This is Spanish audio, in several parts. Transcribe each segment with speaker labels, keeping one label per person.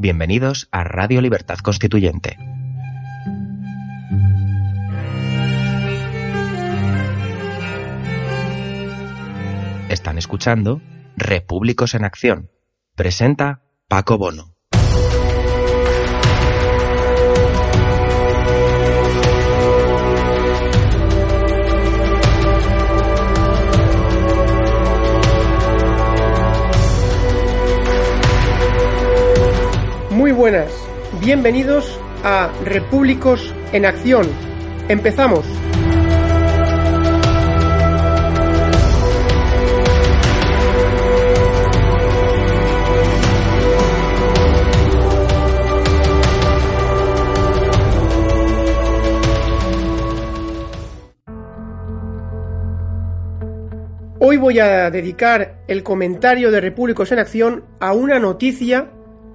Speaker 1: Bienvenidos a Radio Libertad Constituyente. Están escuchando Repúblicos en Acción. Presenta Paco Bono.
Speaker 2: Buenas, bienvenidos a Repúblicos en Acción. Empezamos. Hoy voy a dedicar el comentario de Repúblicos en Acción a una noticia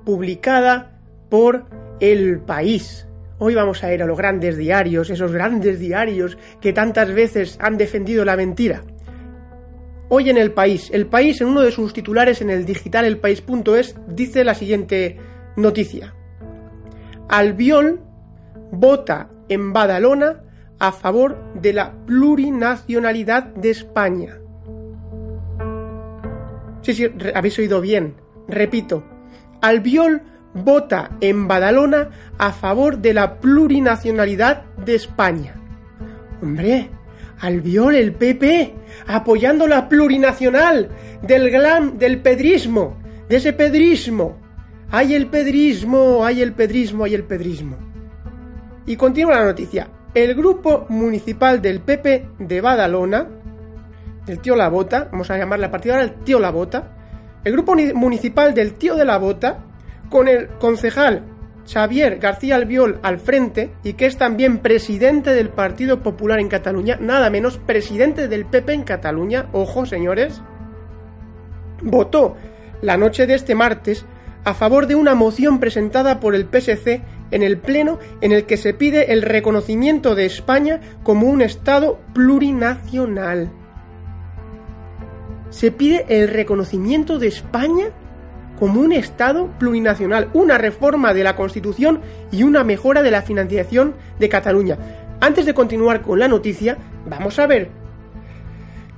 Speaker 2: publicada por El País. Hoy vamos a ir a los grandes diarios, esos grandes diarios que tantas veces han defendido la mentira. Hoy en El País, El País en uno de sus titulares en el digital elpaís.es dice la siguiente noticia. Albiol vota en Badalona a favor de la plurinacionalidad de España. Sí, sí, habéis oído bien. Repito, Albiol vota en Badalona a favor de la plurinacionalidad de España. Hombre, Albiol, el PP, apoyando la plurinacional del glam, del pedrismo, de ese pedrismo. ¡Ay el pedrismo! ¡Ay el pedrismo! ¡Ay el pedrismo! Y continúa la noticia. El grupo municipal del PP de Badalona, el tío La Bota, vamos a llamar la partida el tío La Bota, el grupo municipal del tío de la Bota, con el concejal Xavier García Albiol al frente y que es también presidente del Partido Popular en Cataluña, nada menos presidente del PP en Cataluña, ojo señores, votó la noche de este martes a favor de una moción presentada por el PSC en el Pleno en el que se pide el reconocimiento de España como un Estado plurinacional. Se pide el reconocimiento de España como un Estado plurinacional, una reforma de la Constitución y una mejora de la financiación de Cataluña. Antes de continuar con la noticia, vamos a ver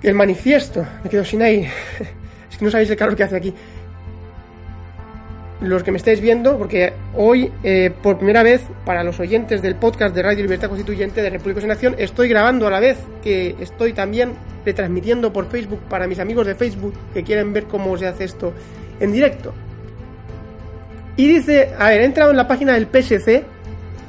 Speaker 2: el manifiesto. Me quedo sin aire. Es que no sabéis el calor que hace aquí. Los que me estáis viendo, porque hoy, eh, por primera vez, para los oyentes del podcast de Radio Libertad Constituyente de Repúblicos en Acción, estoy grabando a la vez que estoy también retransmitiendo por Facebook para mis amigos de Facebook que quieren ver cómo se hace esto en directo. Y dice, a ver, he entrado en la página del PSC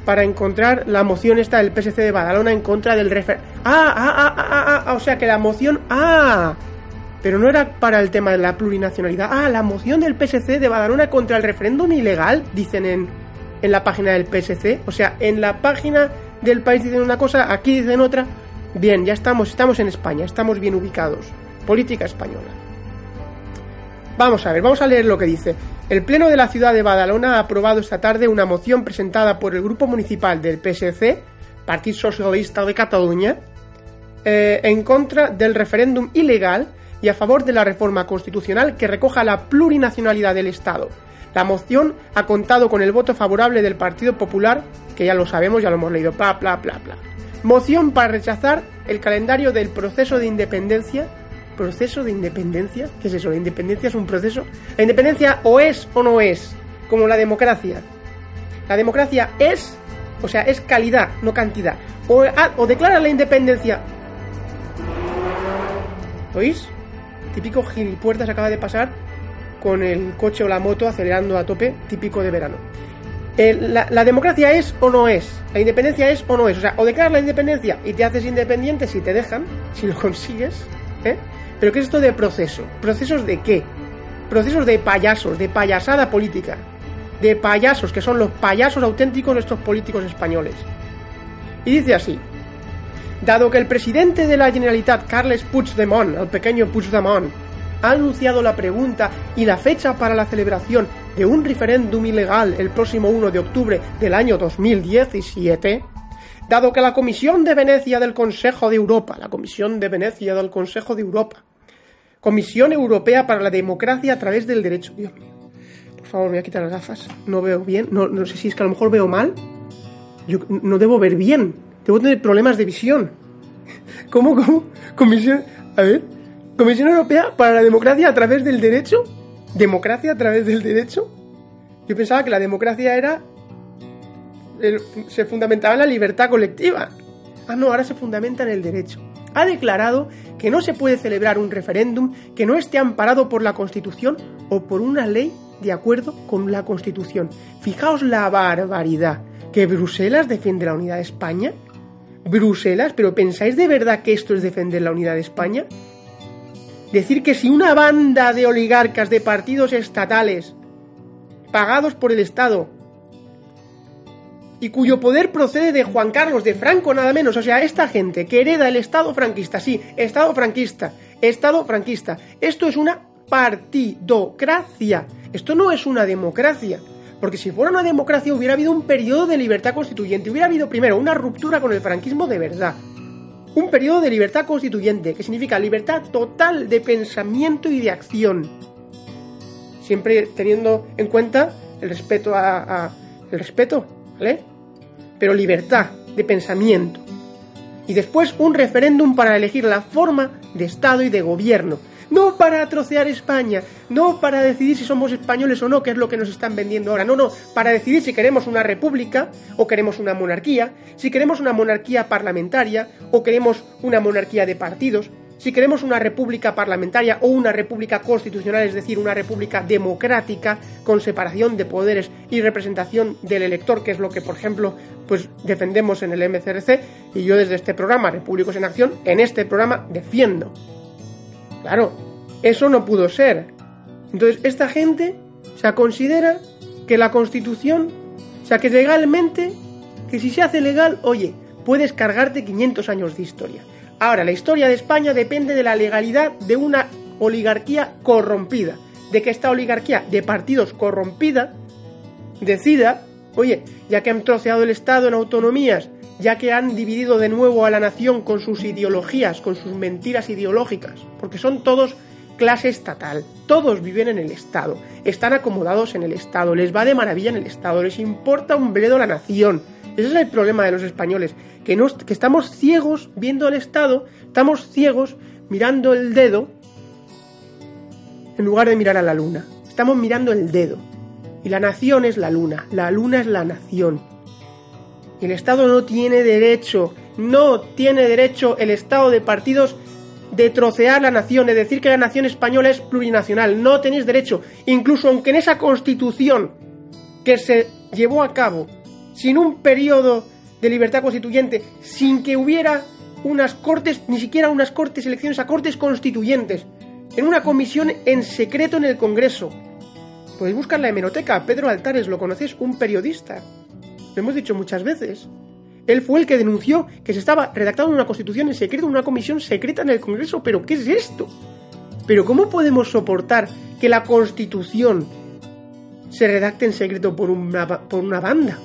Speaker 2: para encontrar la moción esta del PSC de Badalona en contra del refer... Ah, ah, ah, ah, ah, o sea que la moción... Ah, pero no era para el tema de la plurinacionalidad. Ah, la moción del PSC de Badalona contra el referéndum ilegal, dicen en, en la página del PSC. O sea, en la página del país dicen una cosa, aquí dicen otra. Bien, ya estamos, estamos en España, estamos bien ubicados. Política española. Vamos a ver, vamos a leer lo que dice. El Pleno de la ciudad de Badalona ha aprobado esta tarde una moción presentada por el Grupo Municipal del PSC, Partido Socialista de Cataluña, eh, en contra del referéndum ilegal y a favor de la reforma constitucional que recoja la plurinacionalidad del Estado. La moción ha contado con el voto favorable del Partido Popular, que ya lo sabemos, ya lo hemos leído, bla, bla, bla, bla. Moción para rechazar el calendario del proceso de independencia. ¿Proceso de independencia? ¿Qué es eso? ¿La independencia es un proceso? La independencia o es o no es, como la democracia. La democracia es, o sea, es calidad, no cantidad. O, o declara la independencia. ¿Oís? Típico gilipuertas acaba de pasar con el coche o la moto acelerando a tope, típico de verano. la, democracia es o no es, la independencia es o no es. O sea, o declaras la independencia y te haces independiente si te dejan, si lo consigues, ¿eh? Pero ¿qué es esto de proceso? ¿Procesos de qué? Procesos de payasos, de payasada política. De payasos, que son los payasos auténticos de estos políticos españoles. Y dice así. Dado que el presidente de la Generalitat, Carles Puigdemont, el pequeño Puigdemont, ha anunciado la pregunta y la fecha para la celebración de un referéndum ilegal el próximo 1 de octubre del año 2017, dado que la Comisión de Venecia del Consejo de Europa, la Comisión de Venecia del Consejo de Europa, Comisión Europea para la Democracia a través del Derecho, Dios mío, Por favor, me voy a quitar las gafas. No veo bien. No, no sé si es que a lo mejor veo mal. Yo no debo ver bien. Debo tener problemas de visión. ¿Cómo, cómo? Comisión. A ver. Comisión Europea para la Democracia a través del Derecho. ¿Democracia a través del Derecho? Yo pensaba que la democracia era. se fundamentaba en la libertad colectiva. Ah, no, ahora se fundamenta en el derecho. Ha declarado que no se puede celebrar un referéndum que no esté amparado por la Constitución o por una ley de acuerdo con la Constitución. Fijaos la barbaridad. ¿Que Bruselas defiende la unidad de España? ¿Bruselas? ¿Pero pensáis de verdad que esto es defender la unidad de España? Decir que si una banda de oligarcas de partidos estatales, pagados por el Estado, y cuyo poder procede de Juan Carlos de Franco nada menos, o sea, esta gente que hereda el Estado franquista, sí, Estado franquista, Estado franquista, esto es una partidocracia, esto no es una democracia, porque si fuera una democracia hubiera habido un periodo de libertad constituyente, hubiera habido primero una ruptura con el franquismo de verdad, un periodo de libertad constituyente, que significa libertad total de pensamiento y de acción, siempre teniendo en cuenta el respeto a, a el respeto ¿vale? Pero libertad de pensamiento. Y después un referéndum para elegir la forma de Estado y de gobierno. No para trocear España, no para decidir si somos españoles o no, que es lo que nos están vendiendo ahora. No, no, para decidir si queremos una república o queremos una monarquía, si queremos una monarquía parlamentaria o queremos una monarquía de partidos, si queremos una república parlamentaria o una república constitucional, es decir, una república democrática con separación de poderes y representación del elector, que es lo que, por ejemplo, pues defendemos en el MCRC y yo desde este programa Repúblicos en Acción, en este programa defiendo. Claro, eso no pudo ser. Entonces, esta gente se considera que la Constitución, o sea, que legalmente, que si se hace legal, oye, puedes cargarte 500 años de historia. Ahora, la historia de España depende de la legalidad de una oligarquía corrompida, de que esta oligarquía de partidos corrompida decida, oye, ya que han troceado el Estado en autonomías, ya que han dividido de nuevo a la nación con sus ideologías, con sus mentiras ideológicas, porque son todos clase estatal, todos viven en el Estado, están acomodados en el Estado, les va de maravilla en el Estado, les importa un bledo la nación. Ese es el problema de los españoles, que, que estamos ciegos viendo el Estado, estamos ciegos mirando el dedo en lugar de mirar a la luna. Estamos mirando el dedo. Y la nación es la luna, la luna es la nación. Y el Estado no tiene derecho, no tiene derecho el Estado de partidos de trocear la nación, de decir que la nación española es plurinacional. No tenéis derecho, incluso aunque en esa constitución que se llevó a cabo sin un periodo de libertad constituyente, sin que hubiera unas cortes, ni siquiera unas cortes, elecciones a cortes constituyentes, en una comisión en secreto en el Congreso. Podéis buscar la hemeroteca, Pedro Altares, lo conocéis, un periodista. Lo hemos dicho muchas veces. Él fue el que denunció que se estaba redactando una constitución en secreto, una comisión secreta en el Congreso. ¿Pero qué es esto? ¿Pero cómo podemos soportar que la constitución se redacte en secreto por una, por una banda?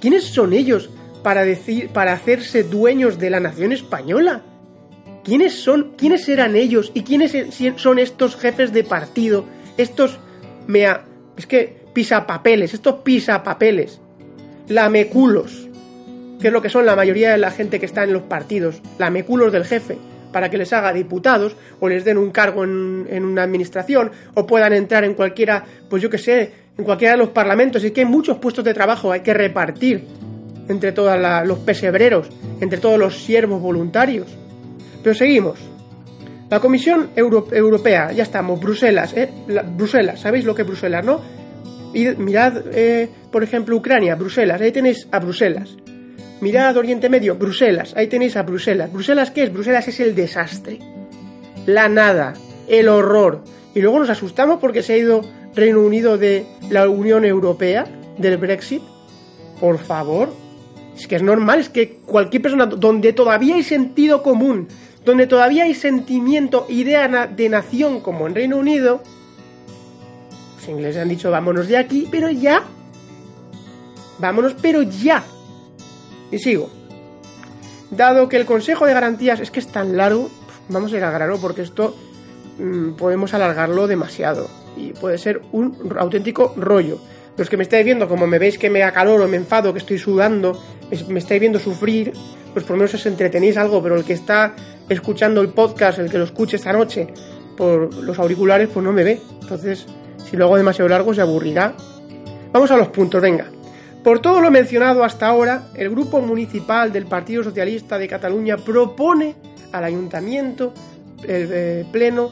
Speaker 2: ¿Quiénes son ellos para decir, para hacerse dueños de la nación española? ¿Quiénes son, quiénes eran ellos y quiénes son estos jefes de partido, estos mea, es que pisapapeles, estos pisapapeles, lameculos, que es lo que son la mayoría de la gente que está en los partidos, lameculos del jefe, para que les haga diputados o les den un cargo en, en una administración o puedan entrar en cualquiera, pues yo que sé, en cualquiera de los parlamentos. Y que hay muchos puestos de trabajo, hay que repartir entre todos los pesebreros, entre todos los siervos voluntarios. Pero seguimos. La Comisión Europea, ya estamos, Bruselas, ¿eh? Bruselas, ¿sabéis lo que es Bruselas, no? Y mirad, eh, por ejemplo, Ucrania, Bruselas, ahí tenéis a Bruselas. Mirad Oriente Medio, Bruselas, ahí tenéis a Bruselas. ¿Bruselas qué es? Bruselas es el desastre, la nada, el horror. Y luego nos asustamos porque se ha ido Reino Unido de la Unión Europea, del Brexit. Por favor, es que es normal, es que cualquier persona donde todavía hay sentido común, donde todavía hay sentimiento, idea de nación como en Reino Unido, los ingleses han dicho vámonos de aquí, pero ya. Vámonos, pero ya. Y sigo. Dado que el Consejo de Garantías es que es tan largo, vamos a ir al grano porque esto mm, podemos alargarlo demasiado y puede ser un auténtico rollo. Los que me estáis viendo, como me veis que me acaloro, me enfado, que estoy sudando, me estáis viendo sufrir, pues por lo menos os entretenéis algo, pero el que está escuchando el podcast, el que lo escuche esta noche por los auriculares, pues no me ve. Entonces, si lo hago demasiado largo, se aburrirá. Vamos a los puntos, venga. Por todo lo mencionado hasta ahora, el Grupo Municipal del Partido Socialista de Cataluña propone al Ayuntamiento, el eh, Pleno,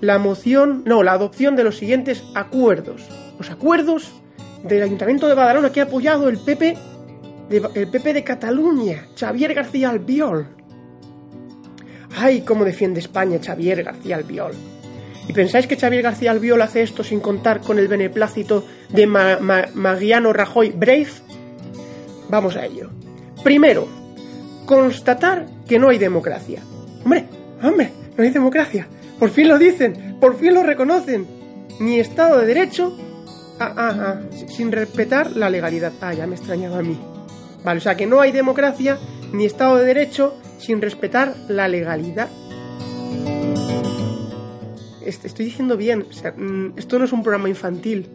Speaker 2: la moción, no, la adopción de los siguientes acuerdos. Los acuerdos del Ayuntamiento de Badalona que ha apoyado el PP de, el de Cataluña, Xavier García Albiol. Ay, cómo defiende España Xavier García Albiol. ¿Y pensáis que Xavier García Albiol hace esto sin contar con el beneplácito de Magiano Rajoy Brave? Vamos a ello. Primero, constatar que no hay democracia. Hombre, hombre, no hay democracia. Por fin lo dicen, por fin lo reconocen. Ni Estado de Derecho. Ah, ah, ah, sin respetar la legalidad. Ah, ya me extrañaba a mí. Vale, o sea que no hay democracia ni Estado de Derecho sin respetar la legalidad. Estoy diciendo bien, mm, esto no es un programa infantil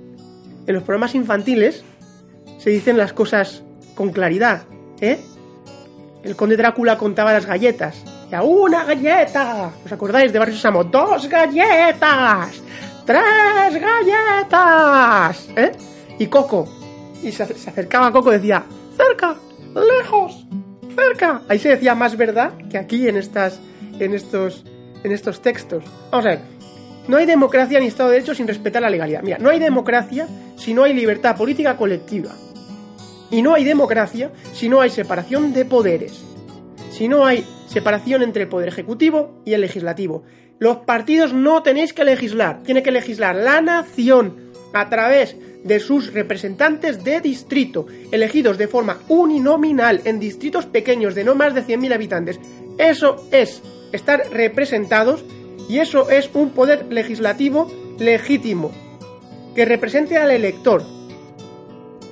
Speaker 2: en los programas infantiles se dicen las cosas con claridad, ¿eh? El conde Drácula contaba las galletas. Una galleta. ¿Os acordáis de Barrio Sésamo? Dos galletas. Tres galletas. ¿Eh? Y Coco. Y se, acercaba a Coco y decía, cerca, lejos, cerca. Ahí se decía más verdad que aquí en estas, en estos, en estos textos. Vamos a ver. No hay democracia ni Estado de Derecho sin respetar la legalidad. Mira, no hay democracia si no hay libertad política colectiva. Y no hay democracia si no hay separación de poderes. Si no hay separación entre el poder ejecutivo y el legislativo. Los partidos no tenéis que legislar, tiene que legislar la nación a través de sus representantes de distrito, elegidos de forma uninominal en distritos pequeños de no más de 100.000 habitantes. Eso es estar representados y eso es un poder legislativo legítimo, que represente al elector.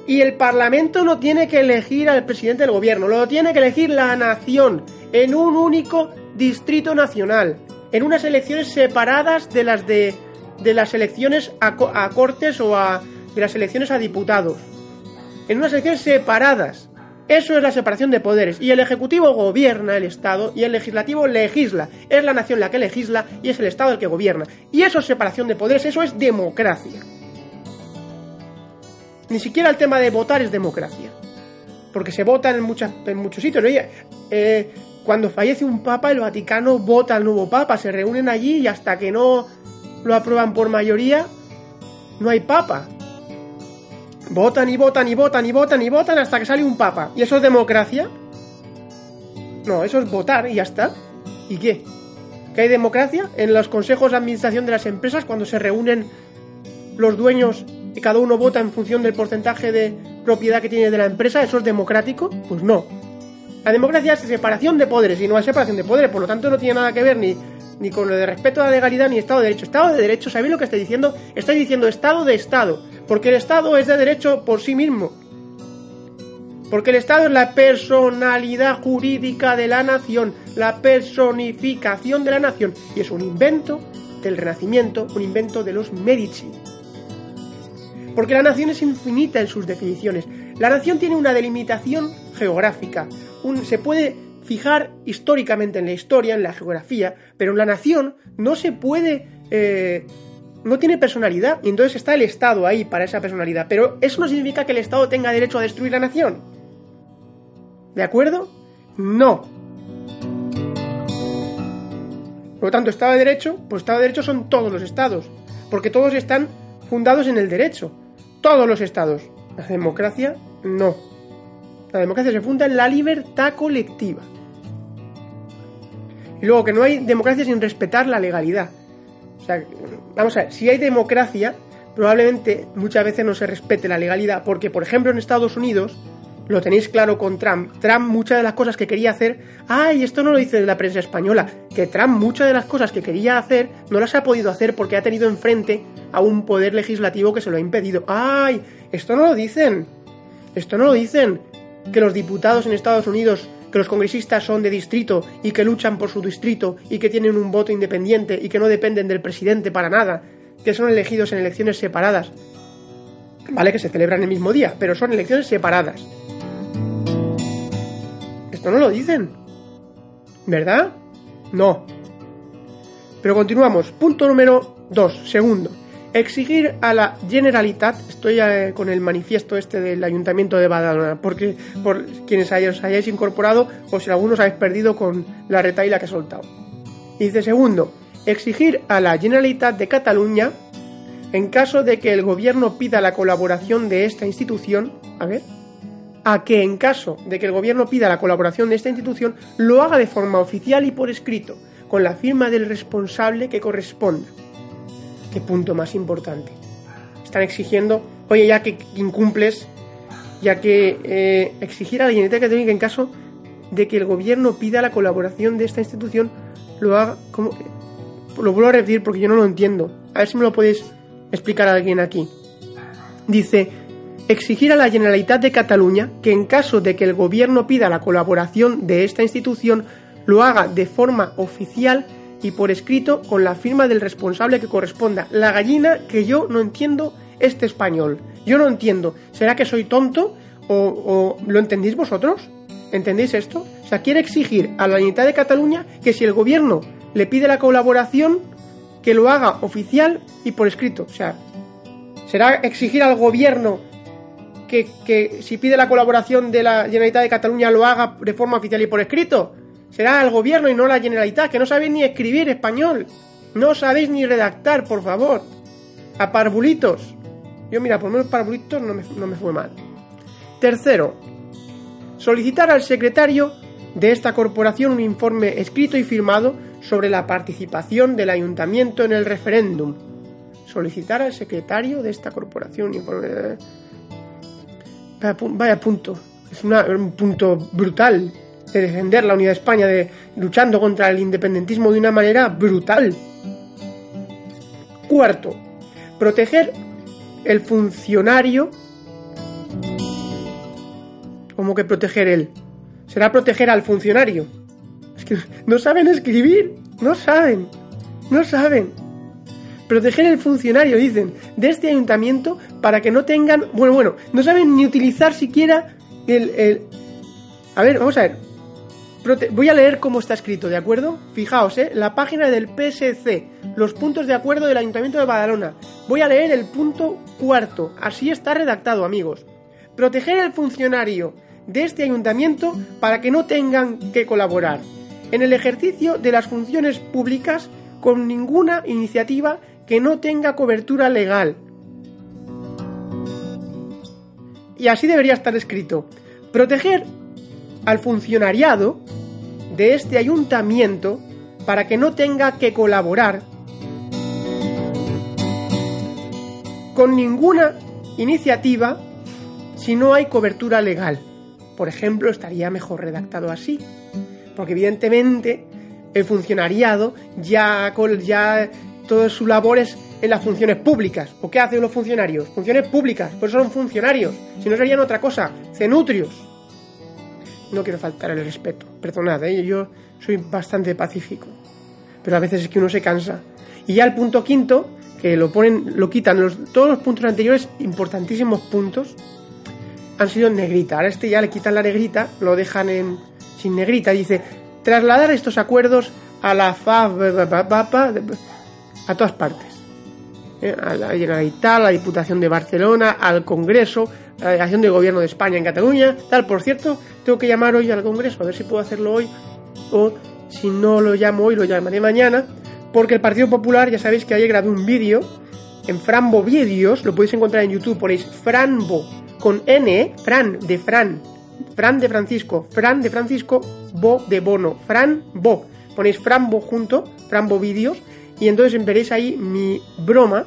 Speaker 2: Y el Parlamento no tiene que elegir al presidente del gobierno, lo tiene que elegir la nación, en un único distrito nacional, en unas elecciones separadas de las de, de las elecciones a, a cortes o a, de las elecciones a diputados. En unas elecciones separadas. Eso es la separación de poderes. Y el Ejecutivo gobierna el Estado y el Legislativo legisla. Es la nación la que legisla y es el Estado el que gobierna. Y eso es separación de poderes, eso es democracia. Ni siquiera el tema de votar es democracia. Porque se vota en, muchas, en muchos sitios. Eh, cuando fallece un papa, el Vaticano vota al nuevo papa. Se reúnen allí y hasta que no lo aprueban por mayoría, no hay papa. Votan y votan y votan y votan y votan hasta que sale un papa. ¿Y eso es democracia? No, eso es votar y ya está. ¿Y qué? ¿Que hay democracia en los consejos de administración de las empresas cuando se reúnen los dueños y cada uno vota en función del porcentaje de propiedad que tiene de la empresa? ¿Eso es democrático? Pues no. La democracia es separación de poderes y no es separación de poderes, por lo tanto no tiene nada que ver ni, ni con lo de respeto a la legalidad ni Estado de Derecho. Estado de Derecho, ¿sabéis lo que estoy diciendo? Estoy diciendo Estado de Estado porque el Estado es de derecho por sí mismo. Porque el Estado es la personalidad jurídica de la nación, la personificación de la nación. Y es un invento del Renacimiento, un invento de los Medici. Porque la nación es infinita en sus definiciones. La nación tiene una delimitación geográfica. se puede fijar históricamente en la historia, en la geografía, pero la nación no se puede eh, no tiene personalidad y entonces está el Estado ahí para esa personalidad. Pero eso no significa que el Estado tenga derecho a destruir la nación. ¿De acuerdo? No. Por lo tanto, Estado de Derecho, pues Estado de Derecho son todos los Estados, porque todos están fundados en el derecho. Todos los Estados. La democracia, no. La democracia se funda en la libertad colectiva. Y luego que no hay democracia sin respetar la legalidad sea, vamos a ver, si hay democracia, probablemente muchas veces no se respete la legalidad, porque por ejemplo en Estados Unidos, lo tenéis claro con Trump, Trump muchas de las cosas que quería hacer, ay, esto no lo dice la prensa española, que Trump muchas de las cosas que quería hacer no las ha podido hacer porque ha tenido enfrente a un poder legislativo que se lo ha impedido. Ay, esto no lo dicen, esto no lo dicen, que los diputados en Estados Unidos que los congresistas son de distrito y que luchan por su distrito y que tienen un voto independiente y que no dependen del presidente para nada, que son elegidos en elecciones separadas. Vale que se celebran el mismo día, pero son elecciones separadas. Esto no lo dicen. ¿Verdad? No. Pero continuamos. Punto número 2. Segundo. Exigir a la Generalitat, estoy eh, con el manifiesto este del Ayuntamiento de Badalona, porque por quienes os hayáis incorporado o si algunos habéis perdido con la retaila que he soltado. Dice segundo, exigir a la Generalitat de Cataluña, en caso de que el gobierno pida la colaboración de esta institución, a ver, a que en caso de que el gobierno pida la colaboración de esta institución, lo haga de forma oficial y por escrito, con la firma del responsable que corresponda. ¿Qué punto más importante? Están exigiendo, oye, ya que incumples, ya que eh, exigir a la Generalitat Católica en caso de que el gobierno pida la colaboración de esta institución, lo haga, como, lo vuelvo a repetir porque yo no lo entiendo. A ver si me lo podéis explicar a alguien aquí. Dice, exigir a la Generalitat de Cataluña que en caso de que el gobierno pida la colaboración de esta institución, lo haga de forma oficial y por escrito con la firma del responsable que corresponda. La gallina que yo no entiendo este español. Yo no entiendo. ¿Será que soy tonto? ¿O, lo entendéis vosotros? ¿Entendéis esto? O sea, quiere exigir a la unidad de Cataluña que si el gobierno le pide la colaboración, que lo haga oficial y por escrito. O sea, será exigir al gobierno que, si pide la colaboración de la Generalitat de Cataluña lo haga de forma oficial y por escrito. Será el gobierno y no la Generalitat, que no sabéis ni escribir español. No sabéis ni redactar, por favor. A parvulitos. Yo, mira, por lo menos parvulitos no me, no me fue mal. Tercero, solicitar al secretario de esta corporación un informe escrito y firmado sobre la participación del ayuntamiento en el referéndum. Solicitar al secretario de esta corporación un informe. Vaya, punto. Es un punto brutal de defender la unidad de España, de luchando contra el independentismo de una manera brutal. Cuarto, proteger el funcionario. ¿Cómo que proteger él? Será proteger al funcionario. Es que no saben escribir, no saben, no saben. Proteger el funcionario, dicen, de este ayuntamiento para que no tengan. Bueno, bueno, no saben ni utilizar siquiera el. el... A ver, vamos a ver voy a leer cómo está escrito, ¿de acuerdo? Fijaos, ¿eh? La página del PSC, los puntos de acuerdo del Ayuntamiento de Badalona. Voy a leer el punto cuarto. Así está redactado, amigos. Proteger al funcionario de este ayuntamiento para que no tengan que colaborar en el ejercicio de las funciones públicas con ninguna iniciativa que no tenga cobertura legal. Y así debería estar escrito. Proteger al funcionariado de este ayuntamiento para que no tenga que colaborar con ninguna iniciativa si no hay cobertura legal. Por ejemplo, estaría mejor redactado así, porque evidentemente el funcionariado ya, ya todas sus labores en las funciones públicas. ¿O qué hacen los funcionarios? Funciones públicas, por eso son funcionarios. Si no serían otra cosa, cenutrios no quiero faltar el respeto. Perdonad, ¿eh? yo soy bastante pacífico. Pero a veces es que uno se cansa. Y ya el punto quinto, que lo ponen, lo quitan, los, todos los puntos anteriores, importantísimos puntos, han sido en negrita. Ahora este ya le quitan la negrita, lo dejan en sin negrita. Dice, trasladar estos acuerdos a la FA, a todas partes. ¿Eh? A la Generalitat, a la Diputación de Barcelona, al Congreso, a la Delegación de Gobierno de España en Cataluña, tal. Por cierto, tengo que llamar hoy al Congreso, a ver si puedo hacerlo hoy, o si no lo llamo hoy, lo llamaré mañana, porque el Partido Popular, ya sabéis que ayer grabé un vídeo en Frambo Vídeos, lo podéis encontrar en YouTube, ponéis Franbo, con N, Fran, de Fran, Fran de Francisco, Fran de Francisco, Bo de Bono, Fran Bo, ponéis Frambo junto, Frambo Vídeos, y entonces veréis ahí mi broma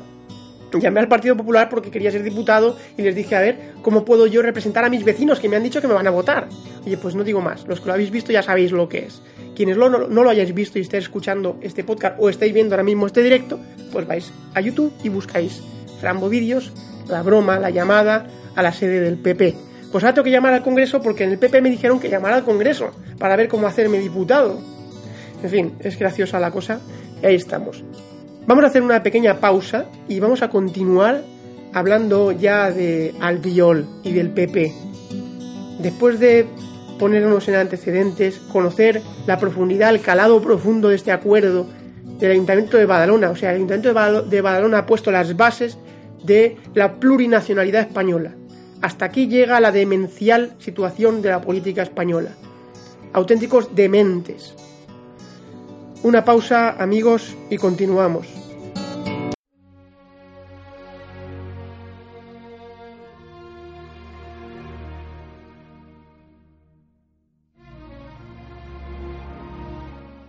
Speaker 2: llamé al Partido Popular porque quería ser diputado y les dije, a ver, ¿cómo puedo yo representar a mis vecinos que me han dicho que me van a votar? Oye, pues no digo más, los que lo habéis visto ya sabéis lo que es. Quienes no, no lo hayáis visto y estéis escuchando este podcast o estáis viendo ahora mismo este directo, pues vais a YouTube y buscáis Frambo Vídeos, la broma, la llamada a la sede del PP. Pues ahora tengo que llamar al Congreso porque en el PP me dijeron que llamara al Congreso para ver cómo hacerme diputado. En fin, es graciosa la cosa ahí estamos. Vamos a hacer una pequeña pausa y vamos a continuar hablando ya de Albiol y del PP. Después de ponernos en antecedentes, conocer la profundidad, el calado profundo de este acuerdo del Ayuntamiento de Badalona, o sea, el Ayuntamiento de Badalona ha puesto las bases de la plurinacionalidad española. Hasta aquí llega la demencial situación de la política española. Auténticos dementes. Una pausa, amigos, y continuamos.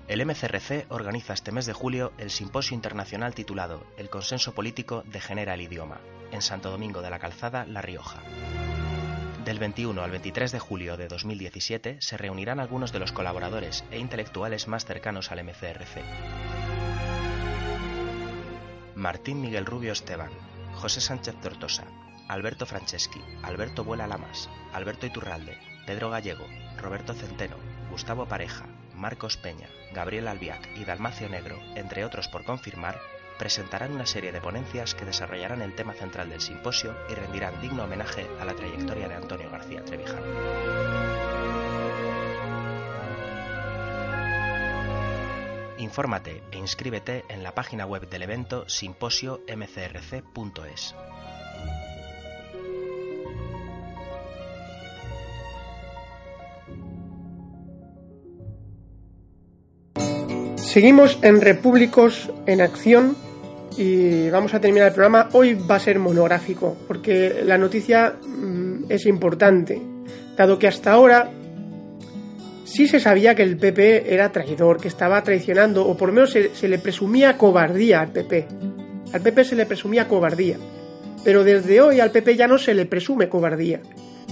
Speaker 1: El MCRC organiza este mes de julio el simposio internacional titulado El consenso político degenera el idioma, en Santo Domingo de la Calzada, La Rioja. Del 21 al 23 de julio de 2017 se reunirán algunos de los colaboradores e intelectuales más cercanos al MCRC. Martín Miguel Rubio Esteban, José Sánchez Tortosa, Alberto Franceschi, Alberto Vuela Lamas, Alberto Iturralde, Pedro Gallego, Roberto Centeno, Gustavo Pareja, Marcos Peña, Gabriel Albiac y Dalmacio Negro, entre otros por confirmar, presentarán una serie de ponencias que desarrollarán el tema central del simposio y rendirán digno homenaje a la trayectoria de Antonio García Trevijano. Infórmate e inscríbete en la página web del evento simposiomcrc.es.
Speaker 2: Seguimos en Repúblicos en Acción y vamos a terminar el programa. Hoy va a ser monográfico porque la noticia mm, es importante, dado que hasta ahora sí se sabía que el PP era traidor, que estaba traicionando, o por lo menos se, le presumía cobardía al PP. Al PP se le presumía cobardía. Pero desde hoy al PP ya no se le presume cobardía.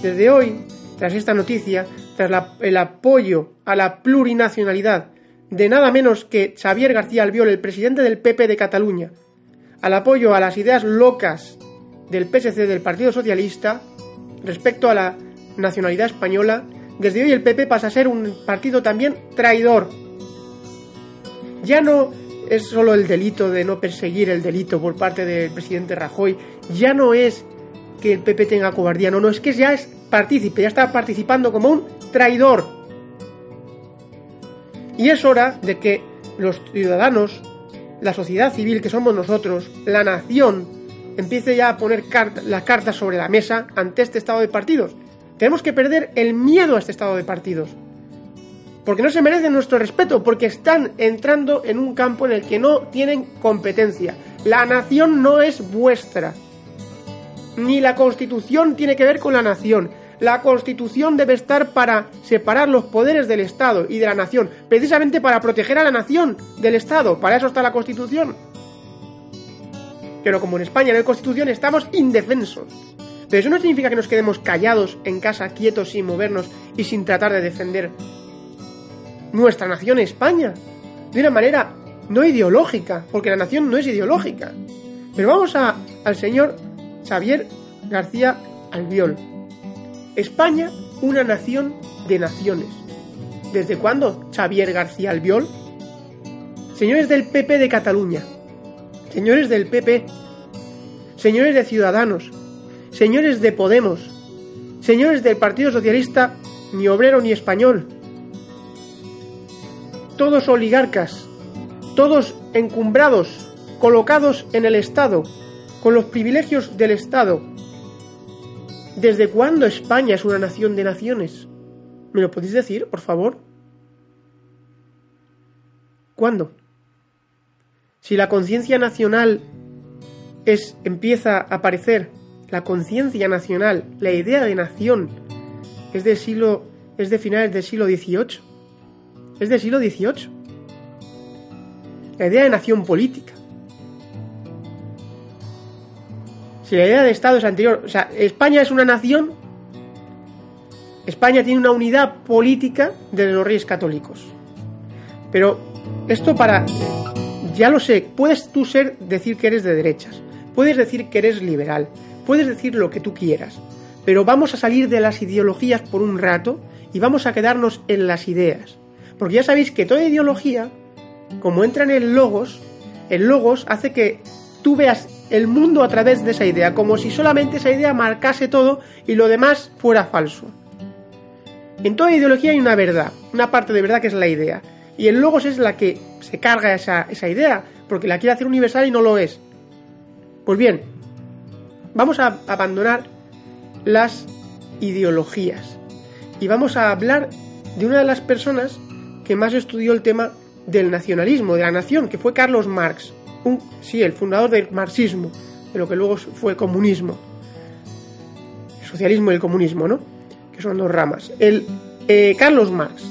Speaker 2: Desde hoy, tras esta noticia, tras el apoyo a la plurinacionalidad de nada menos que Xavier García Albiol, el presidente del PP de Cataluña, al apoyo a las ideas locas del PSC del Partido Socialista respecto a la nacionalidad española, desde hoy el PP pasa a ser un partido también traidor. Ya no es solo el delito de no perseguir el delito por parte del presidente Rajoy, ya no es que el PP tenga cobardía, no, no, es que ya es partícipe, ya está participando como un traidor. Y es hora de que los ciudadanos, la sociedad civil que somos nosotros, la nación, empiece ya a poner cart- las cartas sobre la mesa ante este estado de partidos. Tenemos que perder el miedo a este estado de partidos. Porque no se merecen nuestro respeto, porque están entrando en un campo en el que no tienen competencia. La nación no es vuestra. Ni la constitución tiene que ver con la nación. La constitución debe estar para separar los poderes del Estado y de la nación, precisamente para proteger a la nación del Estado. Para eso está la constitución. Pero como en España no hay constitución, estamos indefensos. Pero eso no significa que nos quedemos callados en casa, quietos, sin movernos y sin tratar de defender nuestra nación España. De una manera no ideológica, porque la nación no es ideológica. Pero vamos a, al señor Xavier García Albiol. España, una nación de naciones. ¿Desde cuándo Xavier García Albiol? Señores del PP de Cataluña, señores del PP, señores de Ciudadanos, señores de Podemos, señores del Partido Socialista, ni obrero ni español, todos oligarcas, todos encumbrados, colocados en el Estado, con los privilegios del Estado. ¿Desde cuándo España es una nación de naciones? ¿Me lo podéis decir, por favor? ¿Cuándo? Si la conciencia nacional es empieza a aparecer, la conciencia nacional, la idea de nación es del siglo es de finales del siglo XVIII. Es del siglo XVIII. La idea de nación política. Si la idea de Estado es anterior, o sea, España es una nación, España tiene una unidad política de los reyes católicos. Pero esto para, ya lo sé, puedes tú ser, decir que eres de derechas, puedes decir que eres liberal, puedes decir lo que tú quieras, pero vamos a salir de las ideologías por un rato y vamos a quedarnos en las ideas. Porque ya sabéis que toda ideología, como entra en el logos, el logos hace que tú veas el mundo a través de esa idea, como si solamente esa idea marcase todo y lo demás fuera falso. En toda ideología hay una verdad, una parte de verdad que es la idea. Y el logos es la que se carga esa, esa idea, porque la quiere hacer universal y no lo es. Pues bien, vamos a abandonar las ideologías y vamos a hablar de una de las personas que más estudió el tema del nacionalismo, de la nación, que fue Carlos Marx, un, sí, el fundador del marxismo, de lo que luego fue comunismo, el socialismo y el comunismo, ¿no? Que son dos ramas. El eh, Carlos Marx.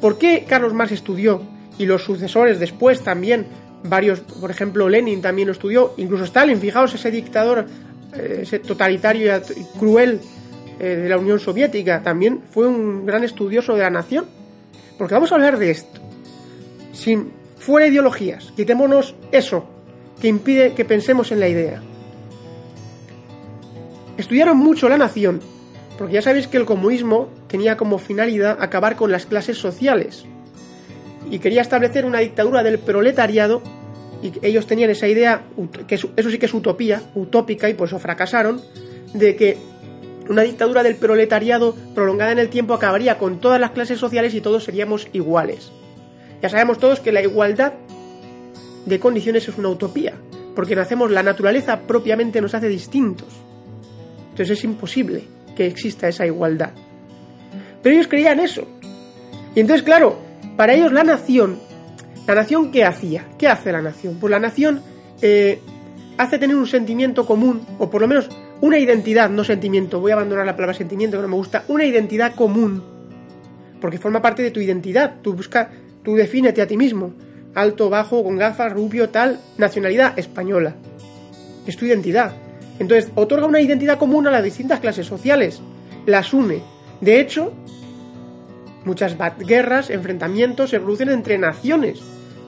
Speaker 2: ¿Por qué Carlos Marx estudió y los sucesores después también varios, por ejemplo, Lenin también lo estudió, incluso Stalin, fijaos ese dictador eh, ese totalitario y cruel eh, de la Unión Soviética, también fue un gran estudioso de la nación. Porque vamos a hablar de esto. Sin fuera ideologías, quitémonos eso que impide que pensemos en la idea. Estudiaron mucho la nación, porque ya sabéis que el comunismo tenía como finalidad acabar con las clases sociales y quería establecer una dictadura del proletariado y ellos tenían esa idea, que eso sí que es utopía, utópica y por eso fracasaron, de que una dictadura del proletariado prolongada en el tiempo acabaría con todas las clases sociales y todos seríamos iguales. Ya sabemos todos que la igualdad de condiciones es una utopía, porque nacemos, la naturaleza propiamente nos hace distintos. Entonces es imposible que exista esa igualdad. Pero ellos creían eso. Y entonces, claro, para ellos la nación, ¿la nación qué hacía? ¿Qué hace la nación? Pues la nación eh, hace tener un sentimiento común, o por lo menos una identidad, no sentimiento, voy a abandonar la palabra sentimiento que no me gusta, una identidad común, porque forma parte de tu identidad, tú buscas, tú defínete a ti mismo, alto, bajo, con gafas, rubio, tal, nacionalidad española, es tu identidad. Entonces, otorga una identidad común a las distintas clases sociales, las une. De hecho, Muchas guerras, enfrentamientos se producen entre naciones.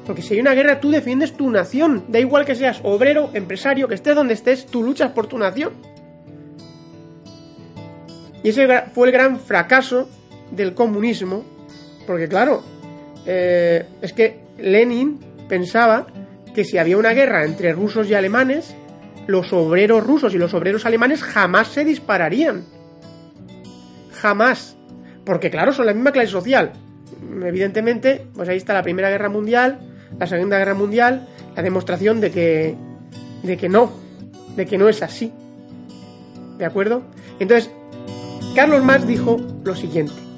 Speaker 2: Porque si hay una guerra, tú defiendes tu nación. Da igual que seas obrero, empresario, que estés donde estés, tú luchas por tu nación. Y ese fue el gran fracaso del comunismo. Porque claro, eh, es que Lenin pensaba que si había una guerra entre rusos y alemanes, los obreros rusos y los obreros alemanes jamás se dispararían. Jamás. Porque claro, son la misma clase social. Evidentemente, pues ahí está la Primera Guerra Mundial, la Segunda Guerra Mundial, la demostración de que, de que no, de que no es así. ¿De acuerdo? Entonces, Carlos Marx dijo lo siguiente.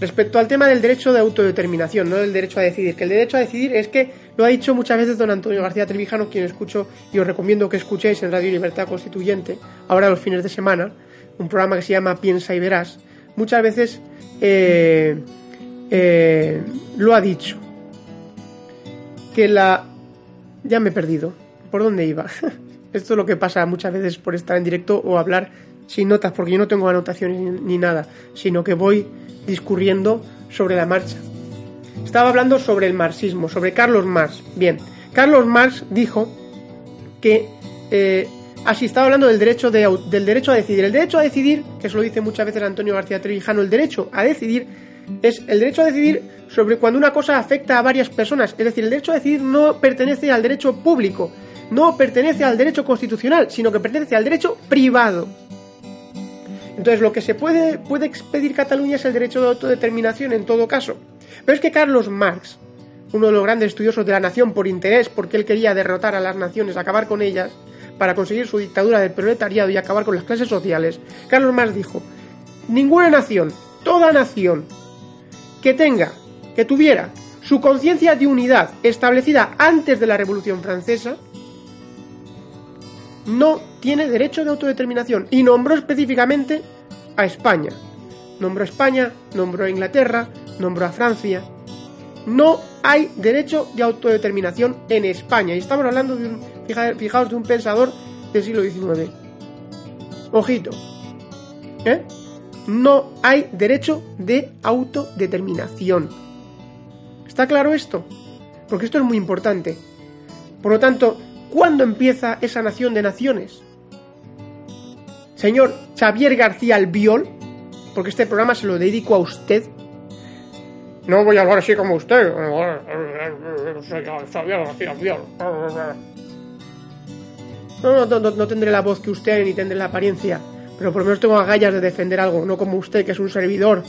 Speaker 2: Respecto al tema del derecho de autodeterminación, no del derecho a decidir, que el derecho a decidir es que lo ha dicho muchas veces don Antonio García Trevijano, quien escucho y os recomiendo que escuchéis en Radio Libertad Constituyente, ahora los fines de semana, un programa que se llama Piensa y Verás, muchas veces eh, eh, lo ha dicho. Que la... Ya me he perdido. ¿Por dónde iba? Esto es lo que pasa muchas veces por estar en directo o hablar sin notas, porque yo no tengo anotaciones ni, nada, sino que voy discurriendo sobre la marcha. Estaba hablando sobre el marxismo, sobre Carlos Marx. Bien, Carlos Marx dijo que eh, Así estaba hablando del derecho, del derecho a decidir. El derecho a decidir, que eso lo dice muchas veces Antonio García Trevijano, el derecho a decidir es el derecho a decidir sobre cuando una cosa afecta a varias personas. Es decir, el derecho a decidir no pertenece al derecho público, no pertenece al derecho constitucional, sino que pertenece al derecho privado. Entonces, lo que se puede, puede expedir Cataluña es el derecho de autodeterminación en todo caso. Pero es que Carlos Marx, uno de los grandes estudiosos de la nación por interés, porque él quería derrotar a las naciones, acabar con ellas, para conseguir su dictadura del proletariado y acabar con las clases sociales, Carlos Marx dijo, ninguna nación, toda nación que tenga, que tuviera su conciencia de unidad establecida antes de la Revolución Francesa, no tiene derecho de autodeterminación y nombró específicamente a España. Nombró a España, nombró a Inglaterra, nombró a Francia. No hay derecho de autodeterminación en España. Y estamos hablando de un Fijaos de un pensador del siglo XIX. Ojito. ¿Eh? No hay derecho de autodeterminación. ¿Está claro esto? Porque esto es muy importante. Por lo tanto, ¿cuándo empieza esa nación de naciones? Señor Xavier García Albiol, porque este programa se lo dedico a usted. No voy a hablar así como usted. No, no, no, no tendré la voz que usted ni tendré la apariencia, pero por lo menos tengo agallas de defender algo, no como usted que es un servidor,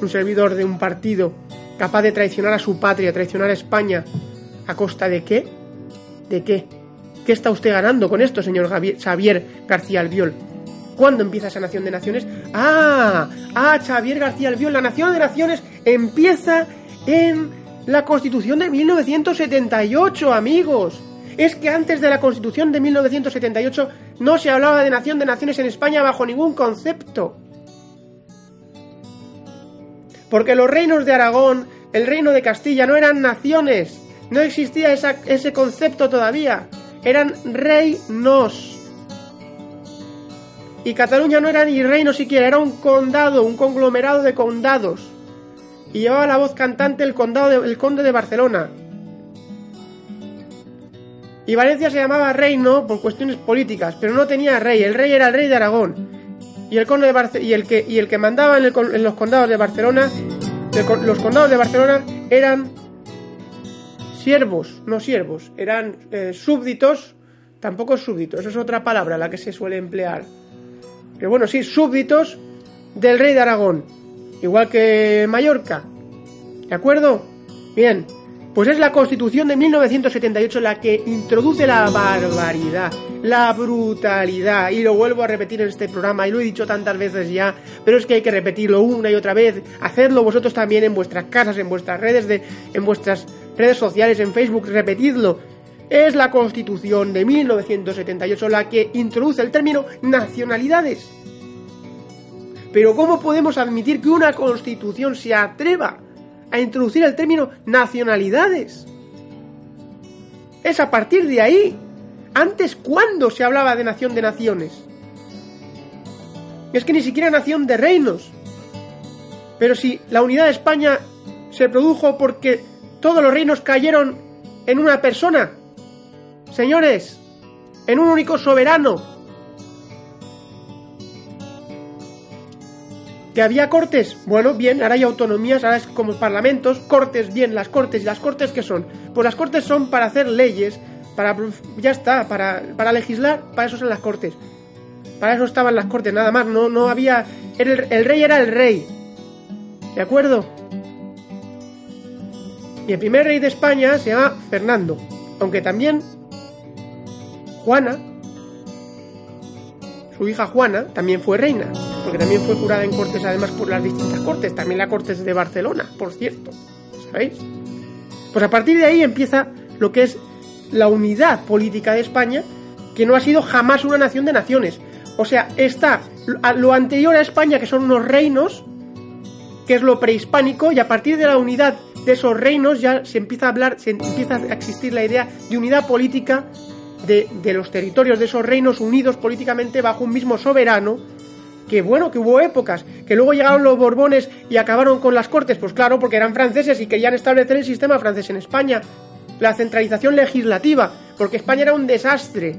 Speaker 2: un servidor de un partido capaz de traicionar a su patria, traicionar a España. ¿A costa de qué? ¿De qué? ¿Qué está usted ganando con esto, señor Xavier García Albiol? ¿Cuándo empieza esa Nación de Naciones? ¡Ah! ¡Ah, Xavier García Albiol! La Nación de Naciones empieza en la Constitución de 1978, amigos. Es que antes de la Constitución de 1978 no se hablaba de Nación de Naciones en España bajo ningún concepto. Porque los reinos de Aragón, el reino de Castilla no eran naciones. No existía ese concepto todavía. Eran reinos. Y Cataluña no era ni reino siquiera, era un condado, un conglomerado de condados. Y llevaba la voz cantante el, condado el conde de Barcelona. Y Valencia se llamaba reino por cuestiones políticas, pero no tenía rey, el rey era el rey de Aragón. Y el conde de y el que y el que mandaba en, los condados de Barcelona, los condados de Barcelona eran siervos, no siervos, eran eh, súbditos, tampoco súbditos, es otra palabra la que se suele emplear. Pero bueno, sí, súbditos del rey de Aragón, igual que Mallorca. ¿De acuerdo? Bien, pues es la Constitución de 1978 la que introduce la barbaridad, la brutalidad, y lo vuelvo a repetir en este programa, y lo he dicho tantas veces ya, pero es que hay que repetirlo una y otra vez, hacerlo vosotros también en vuestras casas, en vuestras redes de, en vuestras redes sociales, en Facebook, repetidlo. Es la Constitución de 1978 la que introduce el término nacionalidades. Pero ¿cómo podemos admitir que una Constitución se atreva a introducir el término nacionalidades. Es a partir de ahí. Antes, ¿cuándo se hablaba de nación de naciones? Es que ni siquiera nación de reinos. Pero si la unidad de España se produjo porque todos los reinos cayeron en una persona, señores, en un único soberano, ¿Que había cortes? Bueno, bien, ahora hay autonomías, ahora es como parlamentos, cortes, bien, las cortes. ¿Y las cortes qué son? Pues las cortes son para hacer leyes, para... ya está, para, para legislar, para eso son las cortes. Para eso estaban las cortes, nada más, no, no había... El, el rey era el rey. ¿De acuerdo? Y el primer rey de España se llama Fernando, aunque también Juana, su hija Juana, también fue reina porque también fue jurada en cortes además por las distintas cortes, también la cortes de Barcelona, por cierto, ¿sabéis? Pues a partir de ahí empieza lo que es la unidad política de España, que no ha sido jamás una nación de naciones. O sea, está lo anterior a España, que son unos reinos, que es lo prehispánico, y a partir de la unidad de esos reinos ya se empieza a hablar, se empieza a existir la idea de unidad política de, de los territorios de esos reinos unidos políticamente bajo un mismo soberano, que bueno, que hubo épocas, que luego llegaron los Borbones y acabaron con las Cortes, pues claro, porque eran franceses y querían establecer el sistema francés en España. La centralización legislativa, porque España era un desastre,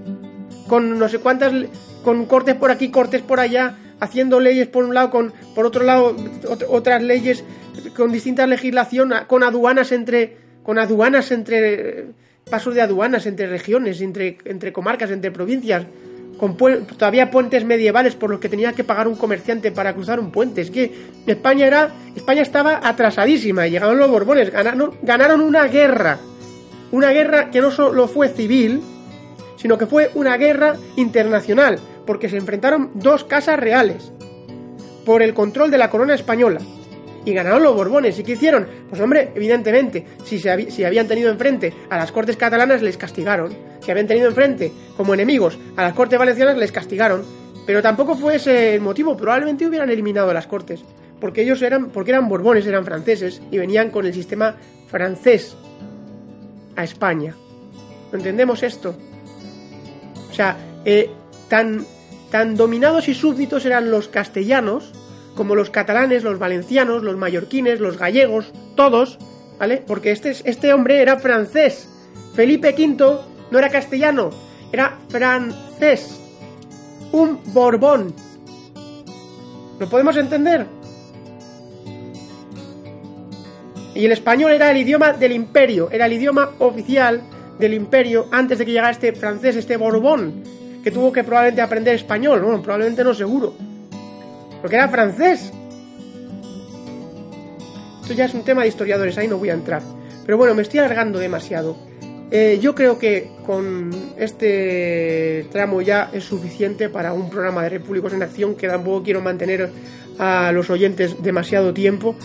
Speaker 2: con no sé cuántas, con cortes por aquí, cortes por allá, haciendo leyes por un lado, con por otro lado otras leyes con distintas legislación, con aduanas entre, con aduanas entre pasos de aduanas entre regiones, entre, entre comarcas, entre provincias con todavía puentes medievales por los que tenía que pagar un comerciante para cruzar un puente. Es que España era España estaba atrasadísima y llegaron los Borbones, ganaron, ganaron una guerra. Una guerra que no solo fue civil, sino que fue una guerra internacional, porque se enfrentaron dos casas reales por el control de la corona española y ganaron los Borbones. ¿Y qué hicieron? Pues hombre, evidentemente, si, si habían tenido enfrente a las Cortes catalanas, les castigaron. Si habían tenido enfrente como enemigos a las Cortes valencianas, les castigaron. Pero tampoco fue ese el motivo. Probablemente hubieran eliminado a las Cortes. Porque ellos eran, porque eran Borbones, eran franceses y venían con el sistema francés a España. ¿Entendemos esto? O sea, eh, tan, Tan dominados y súbditos eran los castellanos como los catalanes, los valencianos, los mallorquines, los gallegos, todos, ¿vale? Porque este, este hombre era francés. Felipe V no era castellano, era francés. Un Borbón. ¿Lo podemos entender? Y el español era el idioma del imperio, era el idioma oficial del imperio antes de que llegara este francés, este Borbón que tuvo que probablemente aprender español, bueno, probablemente no seguro, porque era francés. Esto ya es un tema de historiadores, ahí no voy a entrar. Pero bueno, me estoy alargando demasiado. Eh, yo creo que con este tramo ya es suficiente para un programa de Repúblicos en Acción, que tampoco quiero mantener a los oyentes demasiado tiempo.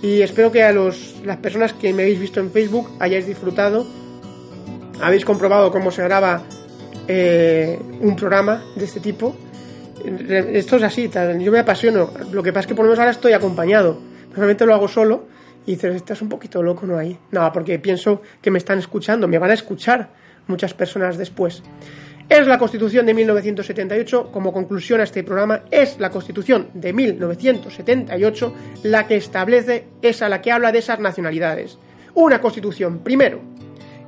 Speaker 2: Y espero que a los, las personas que me habéis visto en Facebook hayáis disfrutado, habéis comprobado cómo se graba eh, un programa de este tipo. Esto es así, yo me apasiono. Lo que pasa es que por lo menos ahora estoy acompañado. Normalmente lo hago solo y dices, estás un poquito loco, ¿no? Ahí. No, porque pienso que me están escuchando, me van a escuchar muchas personas después. Es la Constitución de 1978, como conclusión a este programa, es la Constitución de 1978 la que establece esa, la que habla de esas nacionalidades. Una Constitución, primero,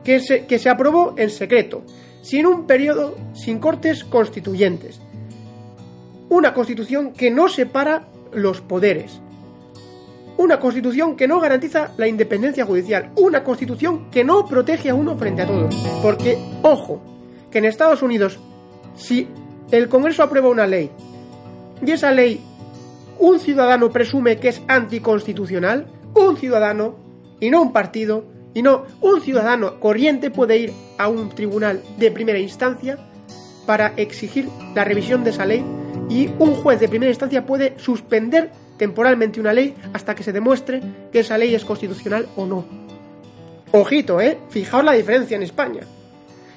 Speaker 2: que se, que se aprobó en secreto, sin un periodo, sin cortes constituyentes. Una Constitución que no separa los poderes, una constitución que no garantiza la independencia judicial, una constitución que no protege a uno frente a todos. Porque, ojo, que en Estados Unidos, si el Congreso aprueba una ley y esa ley un ciudadano presume que es anticonstitucional, un ciudadano, y no un partido, y no un ciudadano corriente puede ir a un tribunal de primera instancia para exigir la revisión de esa ley y un juez de primera instancia puede suspender temporalmente una ley hasta que se demuestre que esa ley es constitucional o no. Ojito, ¿eh? Fijaos la diferencia en España.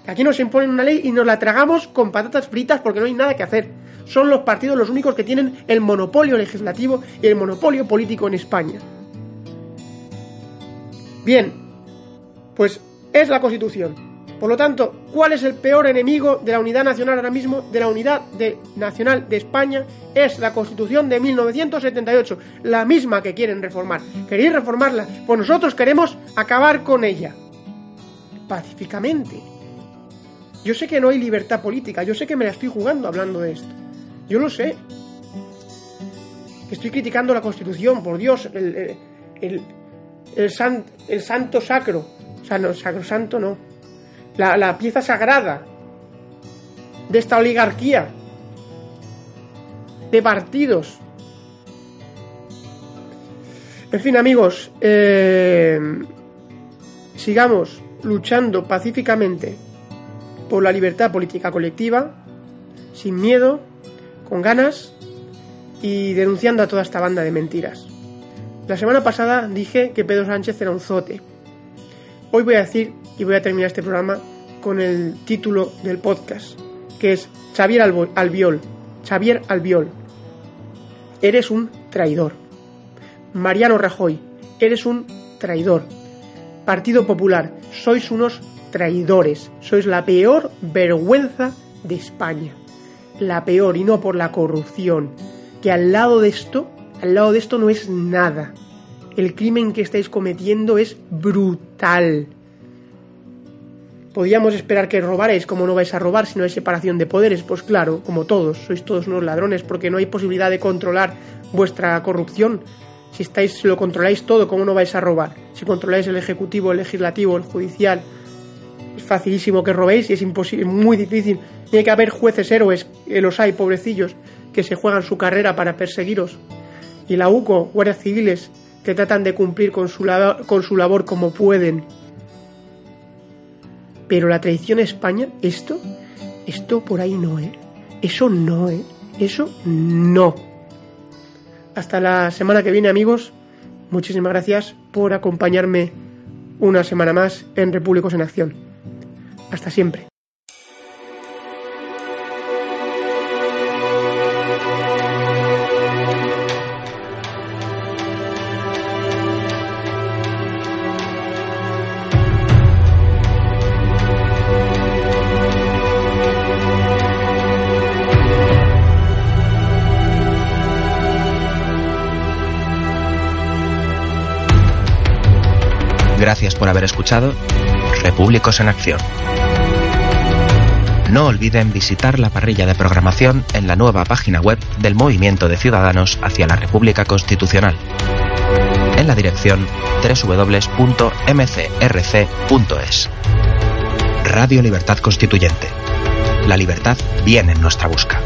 Speaker 2: Aquí nos imponen una ley y nos la tragamos con patatas fritas porque no hay nada que hacer. Son los partidos los únicos que tienen el monopolio legislativo y el monopolio político en España. Bien, pues es la Constitución. Por lo tanto, ¿cuál es el peor enemigo de la unidad nacional ahora mismo, de la unidad nacional de España? Es la Constitución de 1978, la misma que quieren reformar. ¿Queréis reformarla? Pues nosotros queremos acabar con ella. Pacíficamente. Yo sé que no hay libertad política, yo sé que me la estoy jugando hablando de esto. Yo lo sé. Estoy criticando la Constitución, por Dios, el, el, el, santo sacro. Sea, no, sacrosanto no la, pieza sagrada de esta oligarquía de partidos. En fin, amigos, eh, sigamos luchando pacíficamente por la libertad política colectiva, sin miedo, con ganas y denunciando a toda esta banda de mentiras. La semana pasada dije que Pedro Sánchez era un zote. Hoy voy a decir y voy a terminar este programa con el título del podcast, que es Xavier Albiol. Xavier Albiol, eres un traidor. Mariano Rajoy, eres un traidor. Partido Popular, sois unos traidores. Sois la peor vergüenza de España. La peor y no por la corrupción. Que al lado de esto, al lado de esto no es nada. El crimen que estáis cometiendo es brutal podíamos esperar que robaréis, como no vais a robar si no hay separación de poderes? Pues claro, como todos, sois todos unos ladrones porque no hay posibilidad de controlar vuestra corrupción. Si estáis, lo controláis todo, ¿cómo no vais a robar? Si controláis el ejecutivo, el legislativo, el judicial, es facilísimo que robéis y es imposible, muy difícil. Tiene que haber jueces héroes, los hay, pobrecillos, que se juegan su carrera para perseguiros. Y la UCO, guardias civiles, que tratan de cumplir con su, con su labor como pueden pero la traición a España, esto, esto por ahí no, ¿eh? Eso no, ¿eh? Eso no. Hasta la semana que viene, amigos. Muchísimas gracias por acompañarme una semana más en Repúblicos en Acción. Hasta siempre.
Speaker 1: Gracias por haber escuchado Repúblicos en Acción. No olviden visitar la parrilla de programación en la nueva página web del Movimiento de Ciudadanos hacia la República Constitucional en la dirección www.mcrc.es. Radio Libertad Constituyente. La libertad viene en nuestra busca.